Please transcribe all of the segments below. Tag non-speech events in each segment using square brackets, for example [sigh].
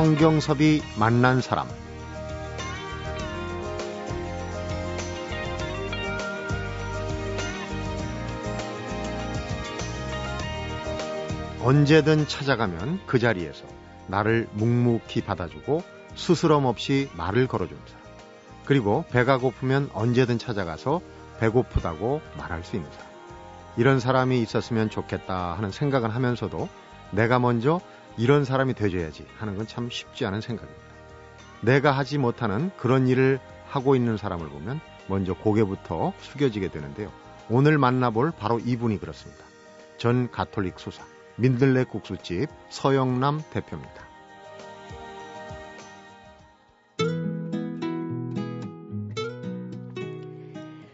성경섭이 만난 사람 언제든 찾아가면 그 자리에서 나를 묵묵히 받아주고 스스럼 없이 말을 걸어주는 사람. 그리고 배가 고프면 언제든 찾아가서 배고프다고 말할 수 있는 사람. 이런 사람이 있었으면 좋겠다 하는 생각은 하면서도 내가 먼저 이런 사람이 되줘야지 하는 건 참 쉽지 않은 생각입니다. 내가 하지 못하는 그런 일을 하고 있는 사람을 보면 먼저 고개부터 숙여지게 되는데요. 오늘 만나볼 바로 이분이 그렇습니다. 전 가톨릭 수사, 민들레 국수집 서영남 대표입니다.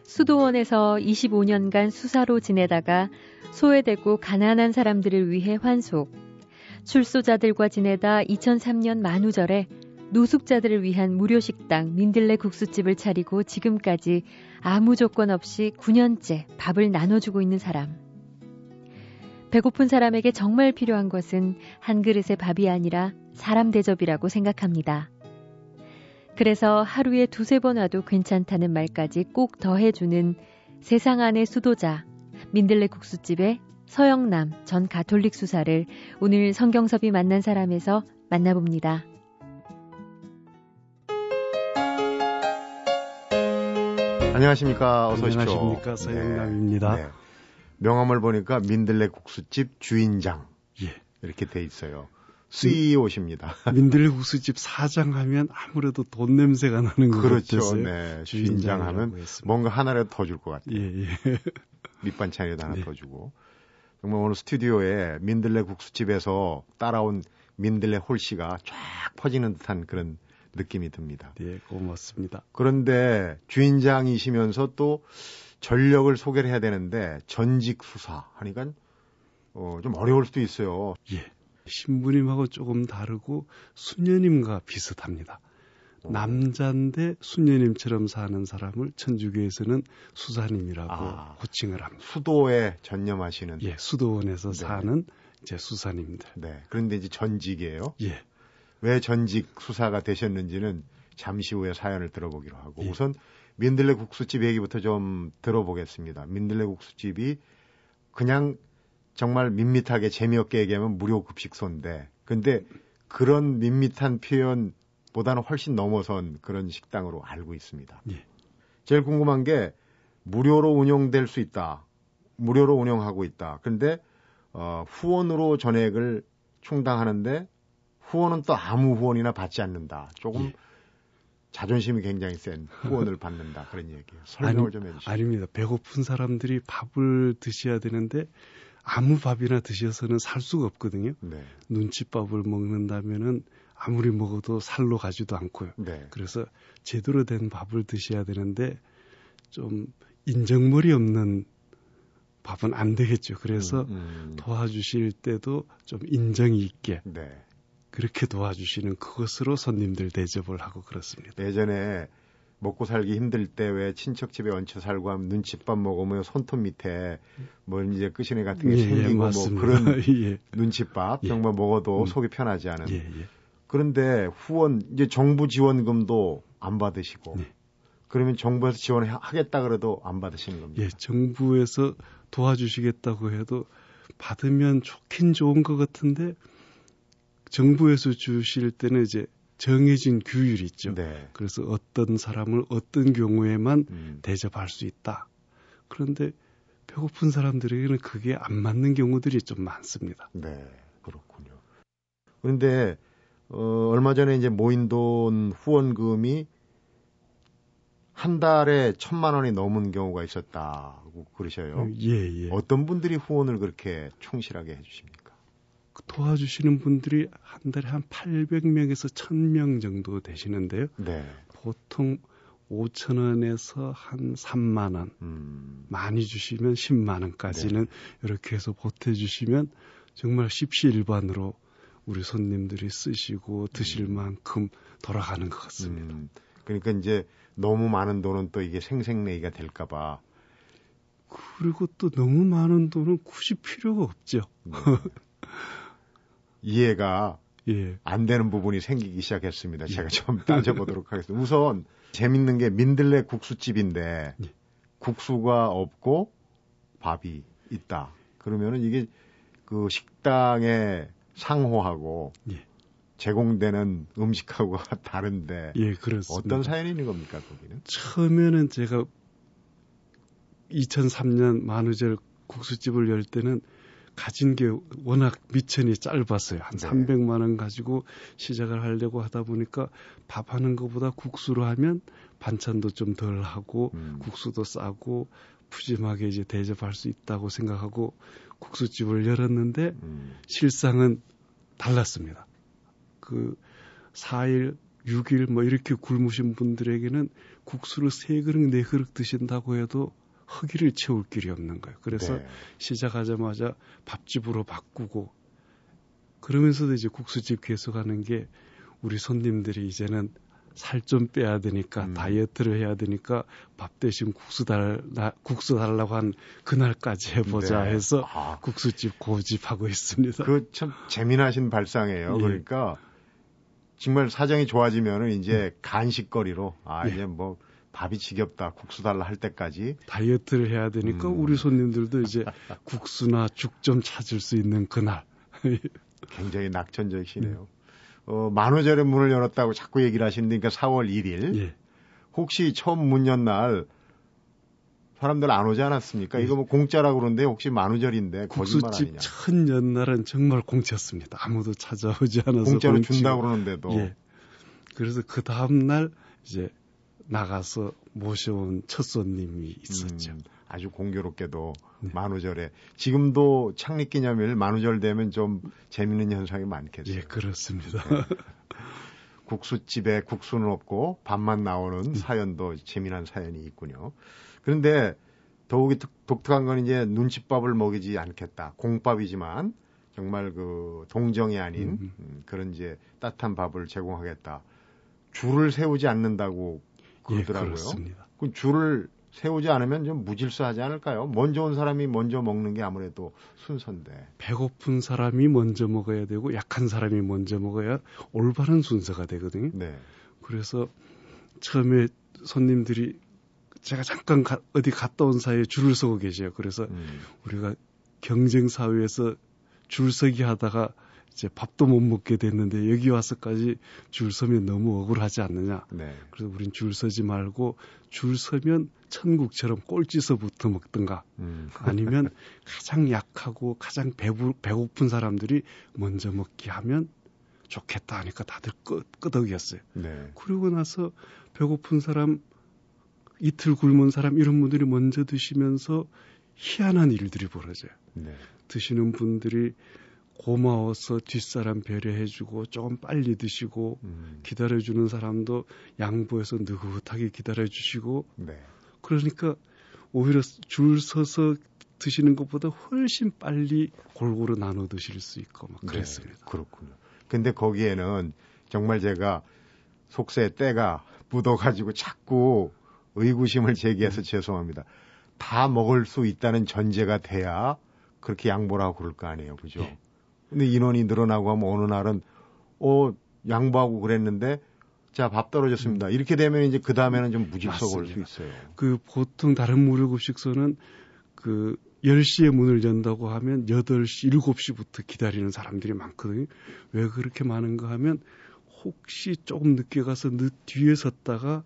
수도원에서 25년간 수사로 지내다가 소외되고 가난한 사람들을 위해 환속, 출소자들과 지내다 2003년 만우절에 노숙자들을 위한 무료 식당 민들레 국수집을 차리고 지금까지 아무 조건 없이 9년째 밥을 나눠주고 있는 사람. 배고픈 사람에게 정말 필요한 것은 한 그릇의 밥이 아니라 사람 대접이라고 생각합니다. 그래서 하루에 두세 번 와도 괜찮다는 말까지 꼭 더해주는 세상 안의 수도자, 민들레 국수집의 서영남 전 가톨릭 수사를 오늘 성경섭이 만난 사람에서 만나봅니다. 안녕하십니까. 어서 오십시오. 안녕하십니까. 서영남입니다. 네. 네. 명함을 보니까 민들레 국수집 주인장. 예. 이렇게 돼 있어요. CEO십니다. 민들레 국수집 사장 하면 아무래도 돈 냄새가 나는 것 그렇죠. 같아요. 네. 주인장 하면 뭔가 하나라도 더 줄 것 같아요. 예, 예. 밑반찬이라도 하나 네. 더 주고. 정말 오늘 스튜디오에 민들레 국수집에서 따라온 민들레 홀씨가 쫙 퍼지는 듯한 그런 느낌이 듭니다. 네, 고맙습니다. 그런데 주인장이시면서 또 전력을 소개를 해야 되는데 전직 수사 하니까 어, 좀 어려울 수도 있어요. 예. 신부님하고 조금 다르고 수녀님과 비슷합니다. 어. 남자인데 수녀님처럼 사는 사람을 천주교에서는 수사님이라고 아, 호칭을 합니다. 수도에 전념하시는 예, 수도원에서 네. 사는 이제 수사님들. 네. 그런데 이제 전직이에요. 예. 왜 전직 수사가 되셨는지는 잠시 후에 사연을 들어보기로 하고 예. 우선 민들레 국수집 얘기부터 좀 들어보겠습니다. 민들레 국수집이 그냥 정말 밋밋하게 재미없게 얘기하면 무료 급식소인데 근데 그런 밋밋한 표현 보다는 훨씬 넘어선 그런 식당으로 알고 있습니다. 예. 제일 궁금한 게 무료로 운영될 수 있다. 무료로 운영하고 있다. 근데 어, 후원으로 전액을 충당하는데 후원은 또 아무 후원이나 받지 않는다. 조금 예. 자존심이 굉장히 센 후원을 받는다 그런 얘기예요. 설명을 아니, 좀 해주시죠. 아닙니다. 배고픈 사람들이 밥을 드셔야 되는데 아무 밥이나 드셔서는 살 수가 없거든요. 네. 눈칫밥을 먹는다면은 아무리 먹어도 살로 가지도 않고요. 네. 그래서 제대로 된 밥을 드셔야 되는데 좀 인정머리 없는 밥은 안 되겠죠. 그래서 음, 음. 도와주실 때도 좀 인정이 있게 네. 그렇게 도와주시는 그것으로 손님들 대접을 하고 그렇습니다. 예전에 먹고 살기 힘들 때 왜 친척 집에 얹혀 살고 하면 눈칫밥 먹으면 손톱 밑에 뭐 이제 끝이네 같은 게 예, 생기고 예, 뭐 그런 [laughs] 예. 눈칫밥 예. 정말 먹어도 음. 속이 편하지 않은. 그런데 후원 이제 정부 지원금도 안 받으시고 네. 그러면 정부에서 지원하겠다 그래도 안 받으시는 겁니다. 예, 정부에서 도와주시겠다고 해도 받으면 좋긴 좋은 것 같은데 정부에서 주실 때는 이제 정해진 규율이 있죠. 네. 그래서 어떤 사람을 어떤 경우에만 음. 대접할 수 있다. 그런데 배고픈 사람들에게는 그게 안 맞는 경우들이 좀 많습니다. 네, 그렇군요. 그런데 어, 얼마 전에 이제 모인 돈 후원금이 한 달에 천만 원이 넘은 경우가 있었다고 그러셔요. 예, 예. 어떤 분들이 후원을 그렇게 충실하게 해주십니까? 도와주시는 분들이 한 달에 한 800명에서 1000명 정도 되시는데요. 네. 보통 5천 원에서 한 3만 원, 음. 많이 주시면 10만 원까지는 네. 이렇게 해서 보태주시면 정말 십시일반으로 우리 손님들이 쓰시고 드실 음. 만큼 돌아가는 것 같습니다. 음. 그러니까 이제 너무 많은 돈은 또 이게 생생내기가 될까봐. 그리고 또 너무 많은 돈은 굳이 필요가 없죠. 네. 이해가 [laughs] 예. 안 되는 부분이 생기기 시작했습니다. 예. 제가 좀 [laughs] 따져보도록 하겠습니다. 우선 재밌는 게 민들레 국수집인데 예. 국수가 없고 밥이 있다. 그러면은 이게 그 식당의 상호하고 예. 제공되는 음식하고 [laughs] 다른데 예, 그렇습니다. 어떤 사연이 있는 겁니까 거기는? 처음에는 제가 2003년 만우절 국수집을 열 때는 가진 게 워낙 미천이 짧았어요. 한 네. 300만 원 가지고 시작을 하려고 하다 보니까 밥 하는 것보다 국수로 하면 반찬도 좀 덜 하고 음. 국수도 싸고 푸짐하게 이제 대접할 수 있다고 생각하고 국수집을 열었는데 음. 실상은 달랐습니다. 그 4일, 6일 뭐 이렇게 굶으신 분들에게는 국수를 3그릇, 4그릇 드신다고 해도 허기를 채울 길이 없는 거예요. 그래서 네. 시작하자마자 밥집으로 바꾸고 그러면서도 이제 국수집 계속하는 게 우리 손님들이 이제는 살 좀 빼야 되니까 음. 다이어트를 해야 되니까 밥 대신 국수 달라 국수 달라고 한 그날까지 해보자 네. 해서 아. 국수집 고집하고 있습니다. 그 참 재미나신 발상이에요. 예. 그러니까 정말 사정이 좋아지면은 이제 음. 간식거리로 아 예. 이제 뭐 밥이 지겹다 국수 달라 할 때까지 다이어트를 해야 되니까 음. 우리 손님들도 이제 국수나 죽 좀 찾을 수 있는 그날 [laughs] 굉장히 낙천적이시네요. 음. 어, 만우절에 문을 열었다고 자꾸 얘기를 하시는데 그러니까 4월 1일 예. 혹시 처음 문 연 날 사람들 안 오지 않았습니까? 예. 이거 뭐 공짜라고 그러는데 혹시 만우절인데 거짓말 아니냐? 첫 연날은 정말 공짜였습니다. 아무도 찾아오지 않아서 공짜로 공치고. 준다 그러는데도 예. 그래서 그 다음 날 이제 나가서 모셔온 첫 손님이 있었죠. 음, 아주 공교롭게도 네. 만우절에 지금도 창립 기념일 만우절 되면 좀 재밌는 현상이 많겠어요. 예, 그렇습니다. 네. 국수집에 국수는 없고 밥만 나오는 음. 사연도 재미난 사연이 있군요. 그런데 더욱이 독특한 건 이제 눈칫밥을 먹이지 않겠다. 공밥이지만 정말 그 동정이 아닌 음. 음 그런 이제 따뜻한 밥을 제공하겠다. 줄을 세우지 않는다고 그러더라고요. 예, 그 줄을 세우지 않으면 좀 무질서하지 않을까요? 먼저 온 사람이 먼저 먹는 게 아무래도 순서인데. 배고픈 사람이 먼저 먹어야 되고 약한 사람이 먼저 먹어야 올바른 순서가 되거든요. 네. 그래서 처음에 손님들이 제가 잠깐 가, 어디 갔다 온 사이에 줄을 서고 계세요. 그래서 음. 우리가 경쟁 사회에서 줄 서기 하다가 이제 밥도 못 먹게 됐는데 여기 와서까지 줄 서면 너무 억울하지 않느냐. 네. 그래서 우린 줄 서지 말고 줄 서면 천국처럼 꼴찌서부터 먹든가 음. 아니면 [laughs] 가장 약하고 가장 배부, 배고픈 사람들이 먼저 먹게 하면 좋겠다 하니까 다들 끄, 끄덕이었어요. 네. 그러고 나서 배고픈 사람 이틀 굶은 사람 이런 분들이 먼저 드시면서 희한한 일들이 벌어져요. 네. 드시는 분들이 고마워서 뒷사람 배려해주고 조금 빨리 드시고 음. 기다려주는 사람도 양보해서 느긋하게 기다려주시고 네. 그러니까 오히려 줄 서서 드시는 것보다 훨씬 빨리 골고루 나눠 드실 수 있고 막 네, 그랬습니다. 네, 그렇군요. 근데 거기에는 정말 제가 속세에 때가 묻어가지고 자꾸 의구심을 제기해서 음. 죄송합니다. 다 먹을 수 있다는 전제가 돼야 그렇게 양보를 하고 그럴 거 아니에요. 그죠? 네. 근데 인원이 늘어나고 하면 어느 날은 어 양보하고 그랬는데 자 밥 떨어졌습니다. 이렇게 되면 이제 그 다음에는 좀 무질서가 올 수 있어요. 그 보통 다른 무료급식소는 그 10시에 문을 연다고 하면 8시, 7시부터 기다리는 사람들이 많거든요. 왜 그렇게 많은가 하면 혹시 조금 늦게 가서 늦 뒤에 섰다가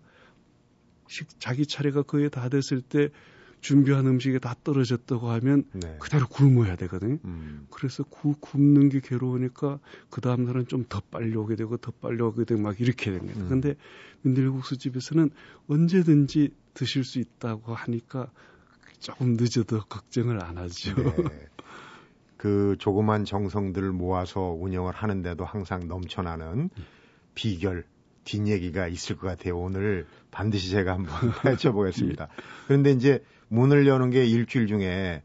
식, 자기 차례가 거의 다 됐을 때 준비한 음식이 다 떨어졌다고 하면 네. 그대로 굶어야 되거든요. 음. 그래서 구, 굶는 게 괴로우니까 그 다음 날은 좀 더 빨리 오게 되고 더 빨리 오게 되고 막 이렇게 됩니다. 음. 근데 민들국수 집에서는 언제든지 드실 수 있다고 하니까 조금 늦어도 걱정을 안 하죠. 네. 그 조그만 정성들을 모아서 운영을 하는데도 항상 넘쳐나는 비결 뒷얘기가 있을 것 같아요. 오늘 반드시 제가 한번 [laughs] 여쭤보겠습니다. 그런데 이제 문을 여는 게 일주일 중에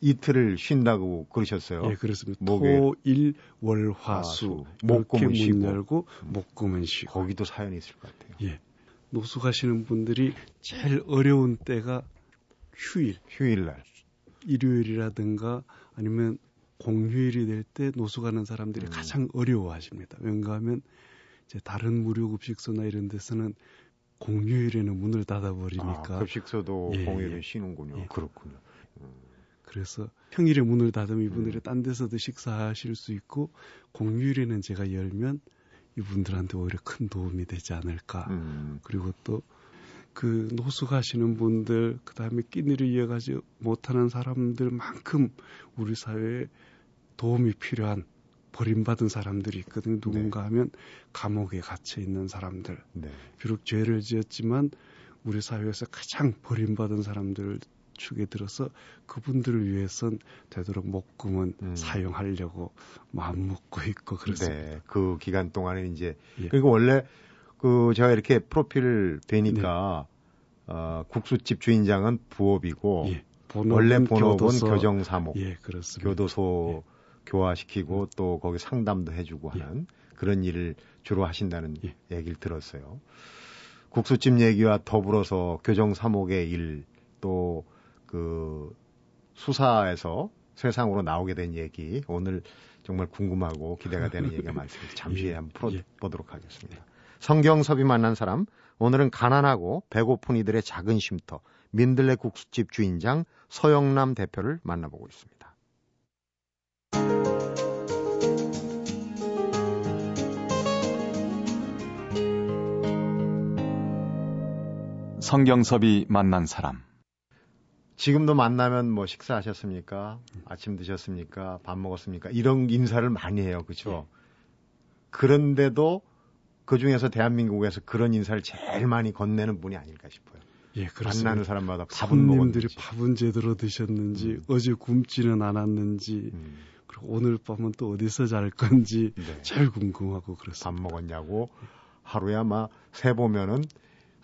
이틀을 쉰다고 그러셨어요. 예, 그렇습니다. 목요일, 토, 일, 월, 화, 수. 목금은 쉬고. 열고 목금은 쉬고. 거기도 사연이 있을 것 같아요. 예. 노숙하시는 분들이 제일 어려운 때가 휴일. 휴일 날. 일요일이라든가 아니면 공휴일이 될 때 노숙 하는 사람들이 음. 가장 어려워하십니다. 왜냐하면 이제 다른 무료급식소나 이런 데서는 공휴일에는 문을 닫아버리니까. 아, 급식소도 예, 공휴일에 예. 쉬는군요. 예. 그렇군요. 음. 그래서 평일에 문을 닫으면 이분들이 음. 딴 데서도 식사하실 수 있고 공휴일에는 제가 열면 이분들한테 오히려 큰 도움이 되지 않을까. 음. 그리고 또 그 노숙하시는 분들, 그 다음에 끼니를 이어가지 못하는 사람들만큼 우리 사회에 도움이 필요한 버림받은 사람들이 있거든요. 누군가 네. 하면 감옥에 갇혀 있는 사람들. 네. 비록 죄를 지었지만 우리 사회에서 가장 버림받은 사람들을 축에 들어서 그분들을 위해선 되도록 목금은 음. 사용하려고 마음 먹고 있고 그렇습니다. 네, 그 기간 동안에 이제 예. 그리고 원래 그 제가 이렇게 프로필 되니까 네. 어, 국수집 주인장은 부업이고 예. 원래 본업은 교정사목, 예, 그렇습니다. 교도소 예. 교화시키고 또 거기 상담도 해주고 예. 하는 그런 일을 주로 하신다는 예. 얘기를 들었어요. 국수집 얘기와 더불어서 교정사목의 일, 또 그 수사에서 세상으로 나오게 된 얘기 오늘 정말 궁금하고 기대가 되는 얘기가 [laughs] 많습니다. 잠시 후에 예, 한번 풀어보도록 예. 하겠습니다. 성경섭이 만난 사람 오늘은 가난하고 배고픈 이들의 작은 쉼터 민들레 국수집 주인장 서영남 대표를 만나보고 있습니다. 성경섭이 만난 사람 지금도 만나면 뭐 식사하셨습니까? 아침 드셨습니까? 밥 먹었습니까? 이런 인사를 많이 해요. 그렇죠? 네. 그런데도 그 중에서 대한민국에서 그런 인사를 제일 많이 건네는 분이 아닐까 싶어요. 예, 그렇습니다. 만나는 사람마다 밥은 손님들이 밥은 제대로 드셨는지 음. 어제 굶지는 않았는지 음. 그리고 오늘 밤은 또 어디서 잘 건지 네. 제일 궁금하고 그렇습니다. 밥 먹었냐고 하루에 아마 세 보면은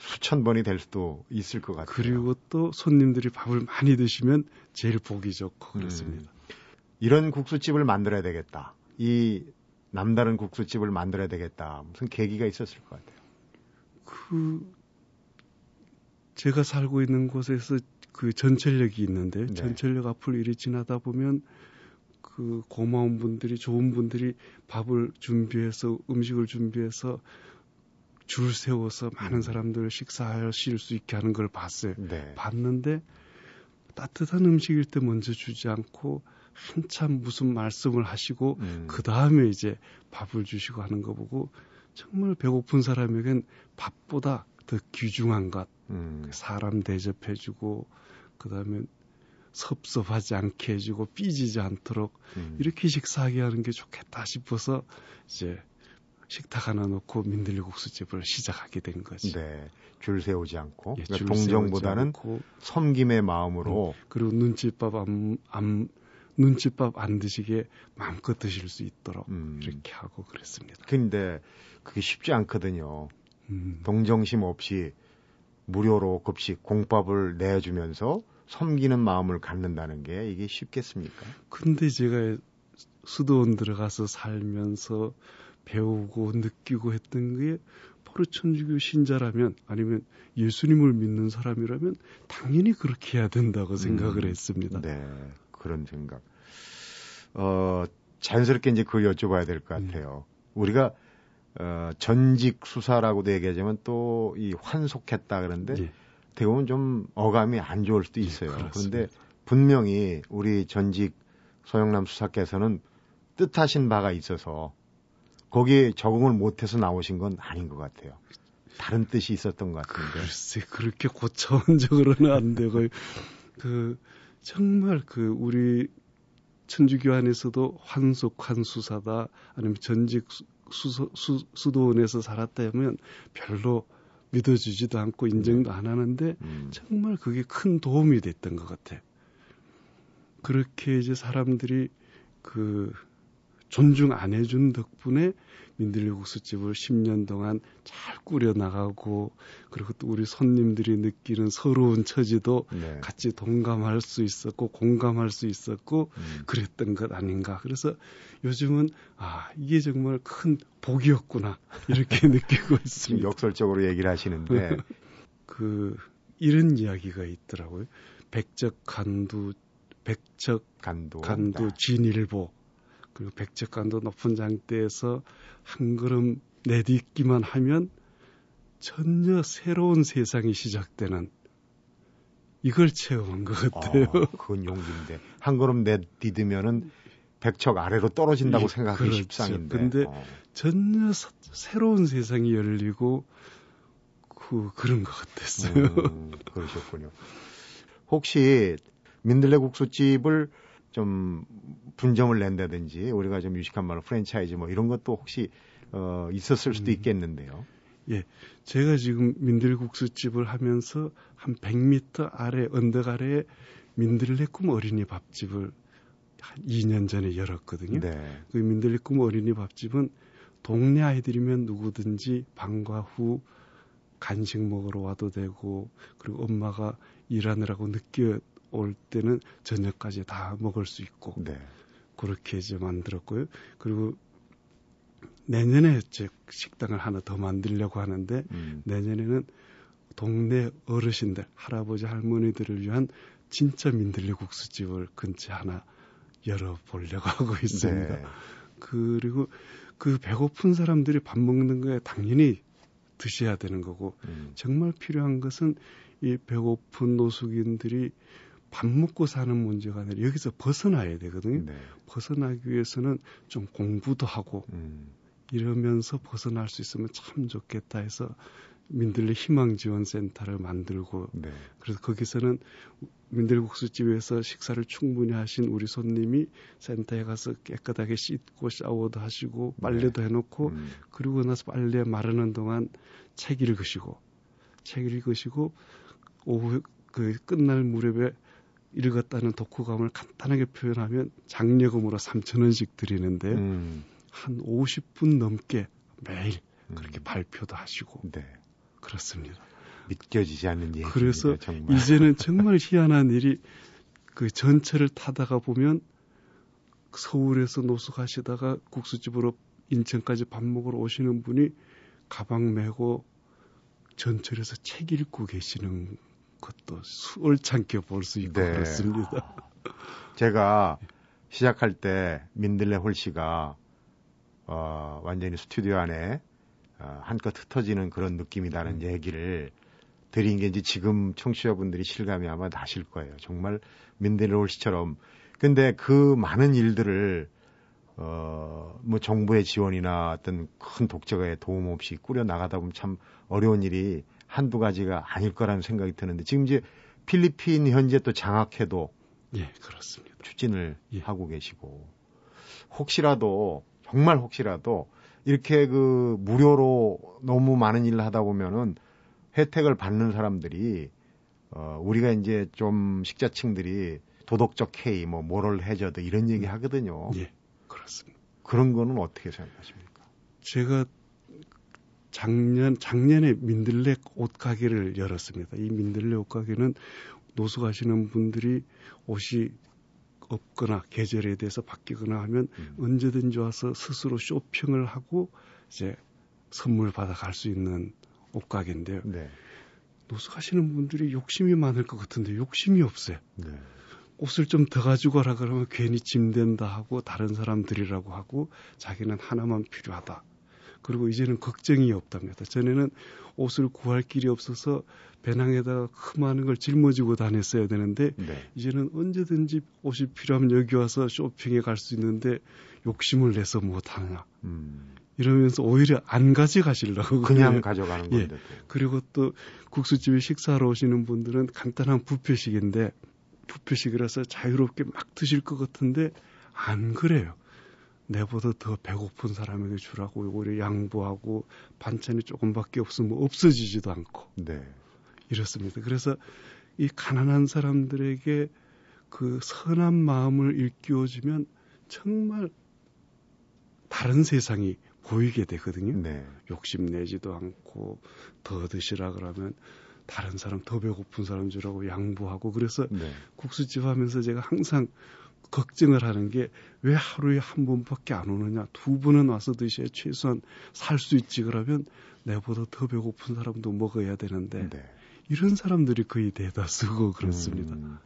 수천 번이 될 수도 있을 것 같아요. 그리고 또 손님들이 밥을 많이 드시면 제일 보기 좋고 그렇습니다. 음, 이런 국수집을 만들어야 되겠다. 이 남다른 국수집을 만들어야 되겠다. 무슨 계기가 있었을 것 같아요. 그 제가 살고 있는 곳에서 그 전철역이 있는데 네. 전철역 앞을 이리 지나다 보면 그 고마운 분들이 좋은 분들이 밥을 준비해서 음식을 준비해서 줄 세워서 많은 음. 사람들 식사하실 수 있게 하는 걸 봤어요. 네. 봤는데 따뜻한 음식일 때 먼저 주지 않고 한참 무슨 말씀을 하시고 음. 그 다음에 이제 밥을 주시고 하는 거 보고 정말 배고픈 사람에겐 밥보다 더 귀중한 것 음. 사람 대접해주고 그 다음에 섭섭하지 않게 해주고 삐지지 않도록 음. 이렇게 식사하게 하는 게 좋겠다 싶어서 이제 식탁 하나 놓고 민들레국수집을 시작하게 된 거지. 네. 줄 세우지 않고 예, 그러니까 동정보다는 않고, 섬김의 마음으로 음, 그리고 눈칫밥 안, 안 눈칫밥 안 드시게 마음껏 드실 수 있도록 음. 이렇게 하고 그랬습니다. 근데 그게 쉽지 않거든요. 음. 동정심 없이 무료로 급식 공밥을 내주면서 섬기는 마음을 갖는다는 게 이게 쉽겠습니까? 근데 제가 수도원 들어가서 살면서 배우고 느끼고 했던 게 바로 천주교 신자라면 아니면 예수님을 믿는 사람이라면 당연히 그렇게 해야 된다고 생각을 음, 했습니다. 네, 그런 생각. 어, 자연스럽게 이제 그걸 여쭤봐야 될것 음. 같아요. 음. 우리가 어, 전직 수사라고도 얘기하지만 또 이 환속했다 그런데 예. 대부분 좀 어감이 안 좋을 수도 예, 있어요. 예, 그런데 분명히 우리 전직 소영남 수사께서는 뜻하신 바가 있어서 거기에 적응을 못해서 나오신 건 아닌 것 같아요. 다른 뜻이 있었던 것 같은데. 글쎄, 그렇게 고차원적으로는 안 되고, 그, 정말 그, 우리 천주교 안에서도 환속 환수사다, 아니면 전직 수, 수, 수도원에서 살았다면 별로 믿어주지도 않고 인정도 안 하는데, 음. 정말 그게 큰 도움이 됐던 것 같아요. 그렇게 이제 사람들이 그, 존중 안 해준 덕분에 민들레국수집을 10년 동안 잘 꾸려 나가고 그리고 또 우리 손님들이 느끼는 서러운 처지도 네. 같이 동감할 수 있었고 공감할 수 있었고 음. 그랬던 것 아닌가. 그래서 요즘은 아 이게 정말 큰 복이었구나 이렇게 [laughs] 느끼고 있습니다. 역설적으로 얘기를 하시는데 그 이런 이야기가 있더라고요. 백적 간두 백척 간도, 간도 진일보 그리고 백척 간도 높은 장대에서 한 걸음 내딛기만 하면 전혀 새로운 세상이 시작되는 이걸 체험한 것 같아요. 어, 그건 용기인데 한 걸음 내딛으면은 백척 아래로 떨어진다고 예, 생각하기 그렇죠. 십상인데. 근데 어. 전혀 사, 새로운 세상이 열리고 그 그런 것 같았어요. 음, 그러셨군요. 혹시 민들레 국수집을 좀 분점을 낸다든지 우리가 좀 유식한 말로 프랜차이즈 뭐 이런 것도 혹시 어, 있었을 수도 음. 있겠는데요. 예. 제가 지금 민들국수집을 하면서 한 100m 아래 언덕 아래에 민들레 꿈 어린이 밥집을 한 2년 전에 열었거든요. 네. 그 민들레 꿈 어린이 밥집은 동네 아이들이면 누구든지 방과 후 간식 먹으러 와도 되고 그리고 엄마가 일하느라고 늦게 올 때는 저녁까지 다 먹을 수 있고 네. 그렇게 이제 만들었고요. 그리고 내년에 제 식당을 하나 더 만들려고 하는데 음. 내년에는 동네 어르신들 할아버지 할머니들을 위한 진짜 민들레 국수집을 근처에 하나 열어보려고 [laughs] 하고 있습니다. 네. 그리고 그 배고픈 사람들이 밥 먹는 거에 당연히 드셔야 되는 거고 음. 정말 필요한 것은 이 배고픈 노숙인들이 밥 먹고 사는 문제가 아니라 여기서 벗어나야 되거든요. 네. 벗어나기 위해서는 좀 공부도 하고 음. 이러면서 벗어날 수 있으면 참 좋겠다 해서 민들레 희망지원센터를 만들고 네. 그래서 거기서는 민들국수집에서 식사를 충분히 하신 우리 손님이 센터에 가서 깨끗하게 씻고 샤워도 하시고 빨래도 네. 해놓고 음. 그리고 나서 빨래 마르는 동안 책 읽으시고 책 읽으시고 오후 그 끝날 무렵에 읽었다는 독후감을 간단하게 표현하면 장려금으로 3천 원씩 드리는데 음. 한 50분 넘게 매일 그렇게 음. 발표도 하시고 네. 그렇습니다. 믿겨지지 않는 얘기. 그래서 정말. 이제는 정말 희한한 일이 그 전철을 타다가 보면 서울에서 노숙 하시다가 국수집으로 인천까지 밥 먹으러 오시는 분이 가방 메고 전철에서 책 읽고 계시는 것도 수월찮게 볼 수 있고 네. 그렇습니다. [laughs] 제가 시작할 때 민들레 홀씨가 어, 완전히 스튜디오 안에 어, 한껏 흩어지는 그런 느낌이라는 음. 얘기를 드린 게 이제 지금 청취자분들이 실감이 아마 나실 거예요. 정말 민들레 씨처럼. 근데 그 많은 일들을 어, 뭐 정부의 지원이나 어떤 큰 독자가의 도움 없이 꾸려 나가다 보면 참 어려운 일이 한두 가지가 아닐 거라는 생각이 드는데 지금 이제 필리핀 현재 또 장학회도 예, 그렇습니다. 추진을 예. 하고 계시고 혹시라도 정말 혹시라도 이렇게 그 무료로 너무 많은 일을 하다 보면은 혜택을 받는 사람들이 어 우리가 이제 좀 식자층들이 도덕적 해이 뭐 모럴 해저드 이런 얘기 하거든요. 예. 그렇습니다. 그런 거는 어떻게 생각하십니까? 제가 작년 작년에 민들레 옷 가게를 열었습니다. 이 민들레 옷 가게는 노숙 하시는 분들이 옷이 없거나 계절에 대해서 바뀌거나 하면 음. 언제든지 와서 스스로 쇼핑을 하고 이제 선물 받아 갈 수 있는 옷 가게인데요. 네. 노숙하시는 분들이 욕심이 많을 것 같은데 욕심이 없어요. 네. 옷을 좀 더 가지고 가라 그러면 괜히 짐된다 하고 다른 사람들이라고 하고 자기는 하나만 필요하다. 그리고 이제는 걱정이 없답니다. 전에는 옷을 구할 길이 없어서 배낭에다가 그 많은 걸 짊어지고 다녔어야 되는데 네. 이제는 언제든지 옷이 필요하면 여기 와서 쇼핑에 갈 수 있는데 욕심을 내서 못 하나. 음. 이러면서 오히려 안 가져가시려고 그냥. 가져가는 예. 건데. 예. 그리고 또 국수집에 식사하러 오시는 분들은 간단한 부표식인데 부표식이라서 자유롭게 막 드실 것 같은데 안 그래요. 내보다 더 배고픈 사람에게 주라고 오히려 양보하고 반찬이 조금밖에 없으면 없어지지도 않고 네. 이렇습니다. 그래서 이 가난한 사람들에게 그 선한 마음을 일깨워주면 정말 다른 세상이 보이게 되거든요. 네. 욕심내지도 않고 더 드시라 그러면 다른 사람 더 배고픈 사람 주라고 양보하고 그래서 네. 국수집 하면서 제가 항상 걱정을 하는 게 왜 하루에 한 번밖에 안 오느냐 두 번은 와서 드셔야 최소한 살 수 있지 그러면 내보다 더 배고픈 사람도 먹어야 되는데 네. 이런 사람들이 거의 대다수고 그렇습니다. 음,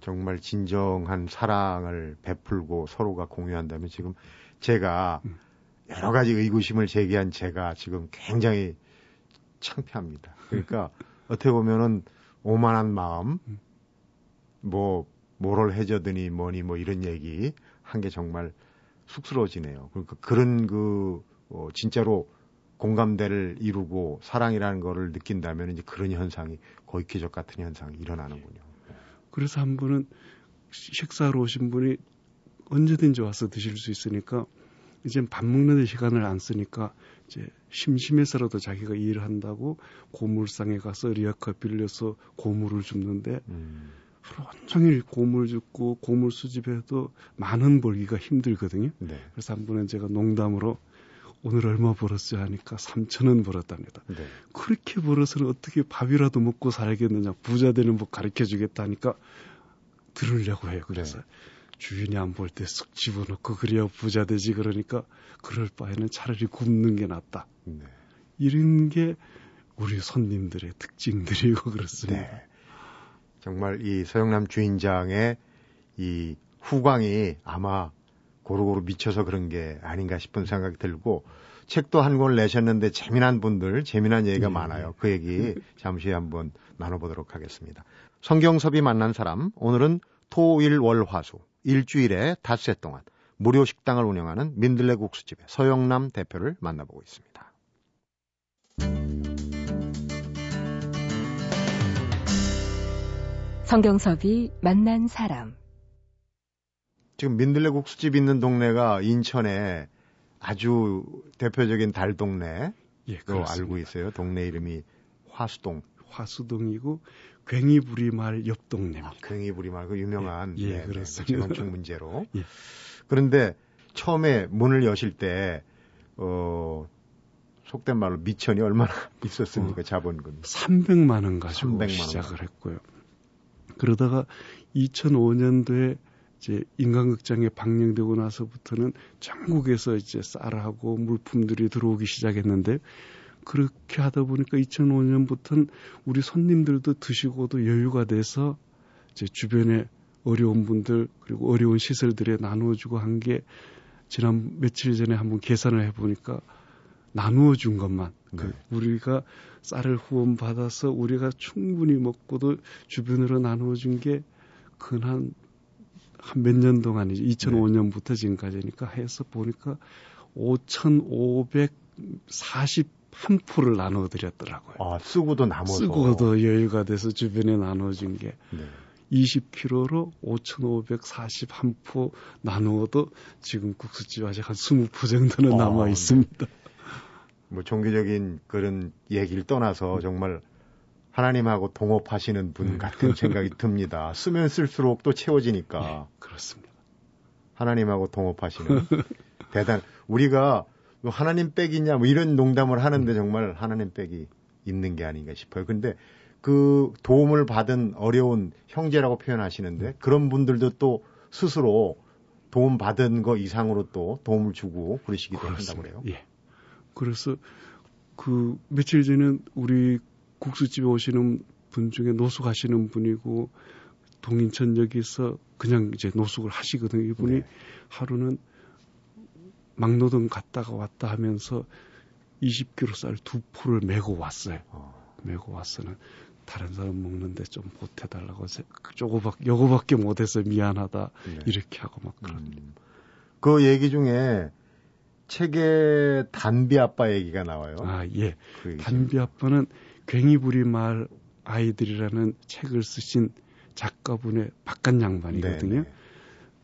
정말 진정한 사랑을 베풀고 서로가 공유한다면 지금 제가 음. 여러 가지 의구심을 제기한 제가 지금 굉장히 창피합니다. 그러니까 어떻게 보면은 오만한 마음, 음. 뭐 뭐를 해저드니 뭐니 뭐 이런 얘기 한 게 정말 쑥스러워지네요. 그러니까 그런 그 어, 진짜로 공감대를 이루고 사랑이라는 거를 느낀다면 이제 그런 현상이 거의 기적 같은 현상이 일어나는군요. 그래서 한 분은 식사로 오신 분이 언제든지 와서 드실 수 있으니까 이제 밥 먹는 데 시간을 안 쓰니까 이제 심심해서라도 자기가 일을 한다고 고물상에 가서 리아카 빌려서 고물을 줍는데 음. 하루 온종일 고물 줍고 고물 수집해도 만 원 벌기가 힘들거든요. 네. 그래서 한 번은 제가 농담으로 오늘 얼마 벌었어요 하니까 3천 원 벌었답니다. 네. 그렇게 벌어서는 어떻게 밥이라도 먹고 살겠느냐 부자 되는 법 가르쳐 주겠다 하니까 들으려고 해요. 그래서 네. 주인이 안 볼 때 쑥 집어넣고 그래야 부자 되지 그러니까 그럴 바에는 차라리 굶는 게 낫다. 네. 이런 게 우리 손님들의 특징들이고 그렇습니다. 네. 정말 이 서영남 주인장의 이 후광이 아마 고루고루 미쳐서 그런 게 아닌가 싶은 생각이 들고 책도 한 권 내셨는데 재미난 분들 재미난 얘기가 네. 많아요. 그 얘기 잠시 한번 나눠보도록 하겠습니다. 성경섭이 만난 사람 오늘은 토일월화수 일주일에 닷새 동안 무료 식당을 운영하는 민들레 국수집의 서영남 대표를 만나보고 있습니다. 성경섭이 만난 사람 지금 민들레 국수집 있는 동네가 인천에 아주 대표적인 달 동네. 예, 알고 있어요. 동네 이름이 화수동. 화수동이고 괭이부리마을 옆 동네입니다. 아, 괭이부리마을 그 유명한 예, 예 네, 그렇습니다. 건축 문제로. [laughs] 예. 그런데 처음에 문을 여실 때 어, 속된 말로 미천이 얼마나 [laughs] 있었습니까? 어, 자본금. 300만 원 가지고 300만 시작을 원. 했고요. 그러다가 2005년도에 이제 인간극장에 방영되고 나서부터는 전국에서 이제 쌀하고 물품들이 들어오기 시작했는데 그렇게 하다 보니까 2005년부터는 우리 손님들도 드시고도 여유가 돼서 이제 주변에 어려운 분들 그리고 어려운 시설들에 나누어주고 한 게 지난 며칠 전에 한번 계산을 해보니까 나누어 준 것만 그 네. 그 우리가 쌀을 후원 받아서 우리가 충분히 먹고도 주변으로 나누어 준 게 근한 한 몇 년 동안이죠. 2005년부터 지금까지니까 해서 보니까 5,541포를 나눠 드렸더라고요. 아, 쓰고도 남아서. 쓰고도 여유가 돼서 주변에 나눠 준 게. 네. 20kg로 5,541포 나누어도 지금 국수집 아직 한 20포 정도는 아, 남아 있습니다. 뭐 종교적인 그런 얘기를 떠나서 정말 하나님하고 동업하시는 분 네. 같은 생각이 [laughs] 듭니다. 쓰면 쓸수록 또 채워지니까. 네, 그렇습니다. 하나님하고 동업하시는 [laughs] 대단. 우리가 뭐 하나님 빽이냐 뭐 이런 농담을 하는데 정말 하나님 빽이 있는 게 아닌가 싶어요. 근데 그 도움을 받은 어려운 형제라고 표현하시는데 그런 분들도 또 스스로 도움 받은 거 이상으로 또 도움을 주고 그러시기도 그렇습니다. 한다고 그래요. 예. 그래서 그 며칠 전에 우리 국수집에 오시는 분 중에 노숙 하시는 분이고 동인천역에서 그냥 이제 노숙을 하시거든요. 이분이 네. 하루는 막노동 갔다가 왔다 하면서 20kg 쌀 두 포를 메고 왔어요. 어. 메고 왔어는 다른 사람 먹는데 좀 보태달라고 조금밖 요거밖에 못해서 미안하다 네. 이렇게 하고 막 그런. 음. 그 얘기 중에 책에 단비 아빠 얘기가 나와요. 아, 예. 그 단비 아빠는 괭이부리 마을 아이들이라는 책을 쓰신 작가분의 바깥 양반이거든요. 네네. 네.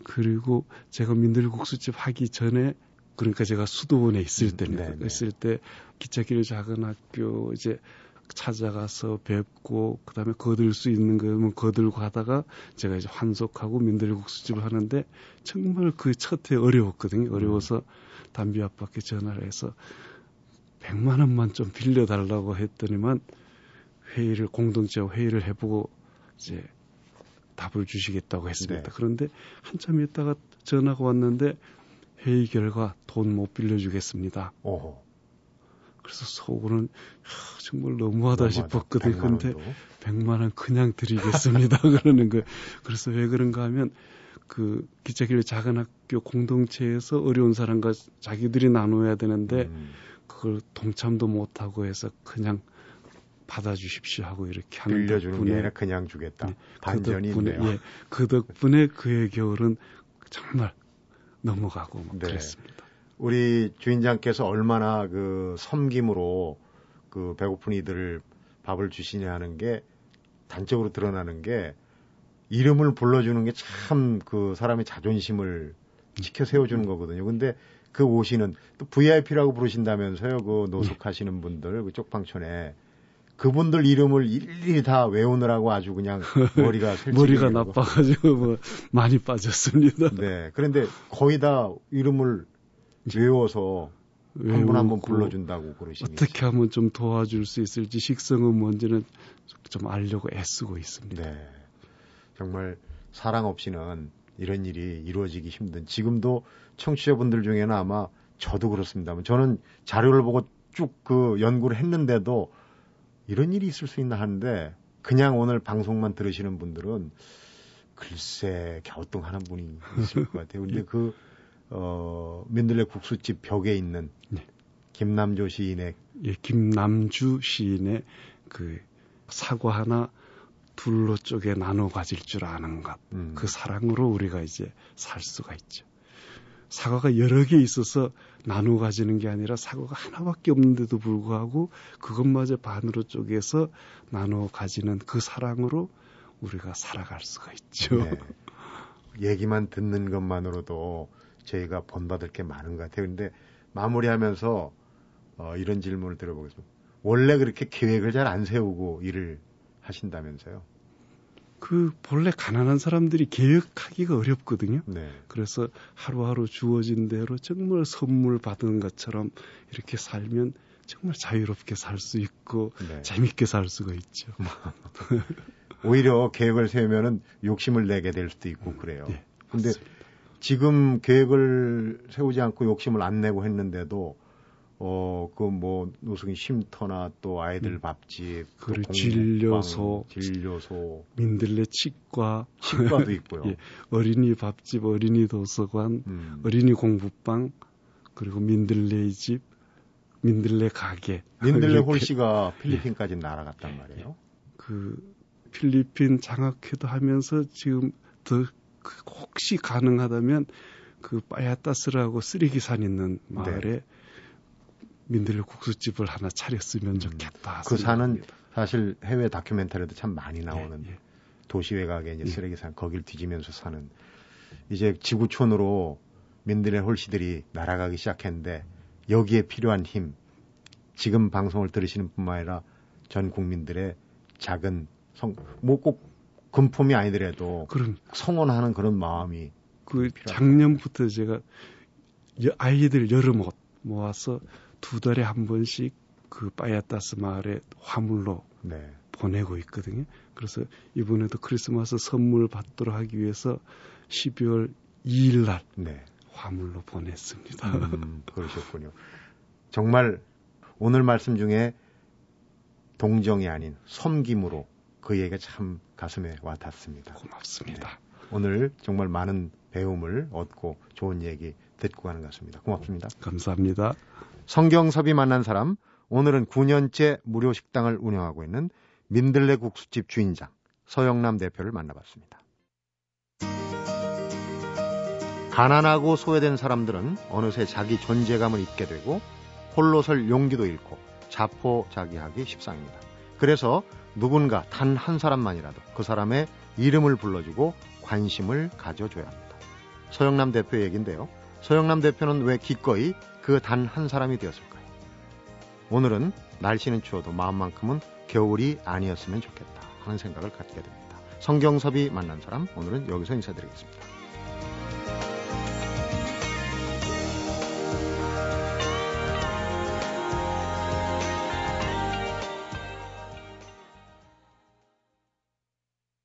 그리고 제가 민들국수집 하기 전에 그러니까 제가 수도원에 있을 음, 때는 음, 있을 때 기차길 작은 학교 이제 찾아가서 뵙고 그다음에 거들 수 있는 거면 거들고 하다가 제가 이제 환속하고 민들국수집을 하는데 정말 그 첫해 어려웠거든요. 어려워서 음. 담비 아빠께 전화를 해서 100만 원만 좀 빌려달라고 했더니만 회의를 공동체 회의를 해보고 이제 답을 주시겠다고 했습니다. 네. 그런데 한참 있다가 전화가 왔는데 회의 결과 돈 못 빌려주겠습니다. 오. 그래서 속으로는 하, 정말 너무하다 싶었거든요. 근데 100만 원 그냥 드리겠습니다. [laughs] 그러는 거예요. 그래서 왜 그런가 하면 그 기차길래 작은 학교 공동체에서 어려운 사람과 자기들이 나눠야 되는데 음. 그걸 동참도 못하고 해서 그냥 받아주십시오 하고 이렇게 하는 빌려주는 덕분에 게 아니라 그냥 주겠다. 네, 반전이 그 덕분에, 있네요. 예, 그 덕분에 그의 겨울은 정말 넘어가고 네. 그랬습니다. 우리 주인장께서 얼마나 그 섬김으로 그 배고픈 이들을 밥을 주시냐 하는 게 단적으로 드러나는 게 이름을 불러주는 게 참 그 사람의 자존심을 지켜 세워주는 거거든요. 근데 그 오시는 또 VIP라고 부르신다면서요. 그 노숙하시는 분들 그 쪽방촌에 그분들 이름을 일일이 다 외우느라고 아주 그냥 [laughs] 머리가 머리가 나빠가지고 뭐 많이 빠졌습니다. [laughs] 네. 그런데 거의 다 이름을 외워서 한 분 한 분 불러준다고 그러시니 어떻게 하면 좀 도와줄 수 있을지 식성은 뭔지는 좀 알려고 애쓰고 있습니다. 네. 정말 사랑 없이는 이런 일이 이루어지기 힘든 지금도 청취자분들 중에는 아마 저도 그렇습니다만 저는 자료를 보고 쭉 그 연구를 했는데도 이런 일이 있을 수 있나 하는데 그냥 오늘 방송만 들으시는 분들은 글쎄 갸우뚱하는 분이 있을 것 같아요. 근데 그 어, 민들레 국수집 벽에 있는 네. 김남조 시인의 예, 김남주 시인의 그 사과 하나 둘로 쪼개 나눠 가질 줄 아는 것. 음. 그 사랑으로 우리가 이제 살 수가 있죠. 사과가 여러 개 있어서 나누어 가지는 게 아니라 사과가 하나밖에 없는데도 불구하고 그것마저 반으로 쪼개서 나누어 가지는 그 사랑으로 우리가 살아갈 수가 있죠. 네. 얘기만 듣는 것만으로도 저희가 본받을 게 많은 것 같아요. 근데 마무리하면서 어, 이런 질문을 들어보겠습니다. 원래 그렇게 계획을 잘 안 세우고 일을 하신다면서요? 그 본래 가난한 사람들이 계획하기가 어렵거든요. 네. 그래서 하루하루 주어진 대로 정말 선물 받은 것처럼 이렇게 살면 정말 자유롭게 살 수 있고 네. 재밌게 살 수가 있죠. [laughs] 오히려 계획을 세우면은 욕심을 내게 될 수도 있고 그래요. 네, 근데 지금 계획을 세우지 않고 욕심을 안 내고 했는데도 어, 그 뭐, 노숙인 쉼터나 또 아이들 음. 밥집, 그리고 진료소, 진료소, 민들레 치과, 치과도 있고요. [laughs] 예, 어린이 밥집, 어린이 도서관, 음. 어린이 공부방, 그리고 민들레 집, 민들레 가게. [laughs] 민들레 홀씨가 필리핀까지 예. 날아갔단 말이에요. 그 필리핀 장학회도 하면서 지금 더그 혹시 가능하다면 그 빠야따스라고 쓰레기산 있는 마을에 네. 민들레 국수집을 하나 차렸으면 음. 좋겠다. 그 산은 사실 해외 다큐멘터리도 참 많이 나오는 예, 예. 도시 외곽에 이제 예. 쓰레기 산 거길 뒤지면서 사는 이제 지구촌으로 민들레 홀씨들이 날아가기 시작했는데 여기에 필요한 힘 지금 방송을 들으시는 뿐만 아니라 전 국민들의 작은 성 뭐 꼭 금품이 아니더라도 그런 성원하는 그런 마음이 그 작년부터 제가 아이들 여름 옷 모아서 두 달에 한 번씩 그 빠야따스 마을에 화물로 네. 보내고 있거든요. 그래서 이번에도 크리스마스 선물 받도록 하기 위해서 12월 2일 날 네. 화물로 보냈습니다. 음, [laughs] 그러셨군요. 정말 오늘 말씀 중에 동정이 아닌 섬김으로 그 얘기가 참 가슴에 와닿습니다. 고맙습니다. 네. 오늘 정말 많은 배움을 얻고 좋은 얘기 듣고 가는 것 같습니다. 고맙습니다. 감사합니다. 성경섭이 만난 사람, 오늘은 9년째 무료 식당을 운영하고 있는 민들레 국수집 주인장 서영남 대표를 만나봤습니다. 가난하고 소외된 사람들은 어느새 자기 존재감을 잊게 되고 홀로 설 용기도 잃고 자포자기하기 십상입니다. 그래서 누군가 단 한 사람만이라도 그 사람의 이름을 불러주고 관심을 가져줘야 합니다. 서영남 대표 얘기인데요. 서영남 대표는 왜 기꺼이 그 단 한 사람이 되었을까요? 오늘은 날씨는 추워도 마음만큼은 겨울이 아니었으면 좋겠다 하는 생각을 갖게 됩니다. 성경섭이 만난 사람 오늘은 여기서 인사드리겠습니다.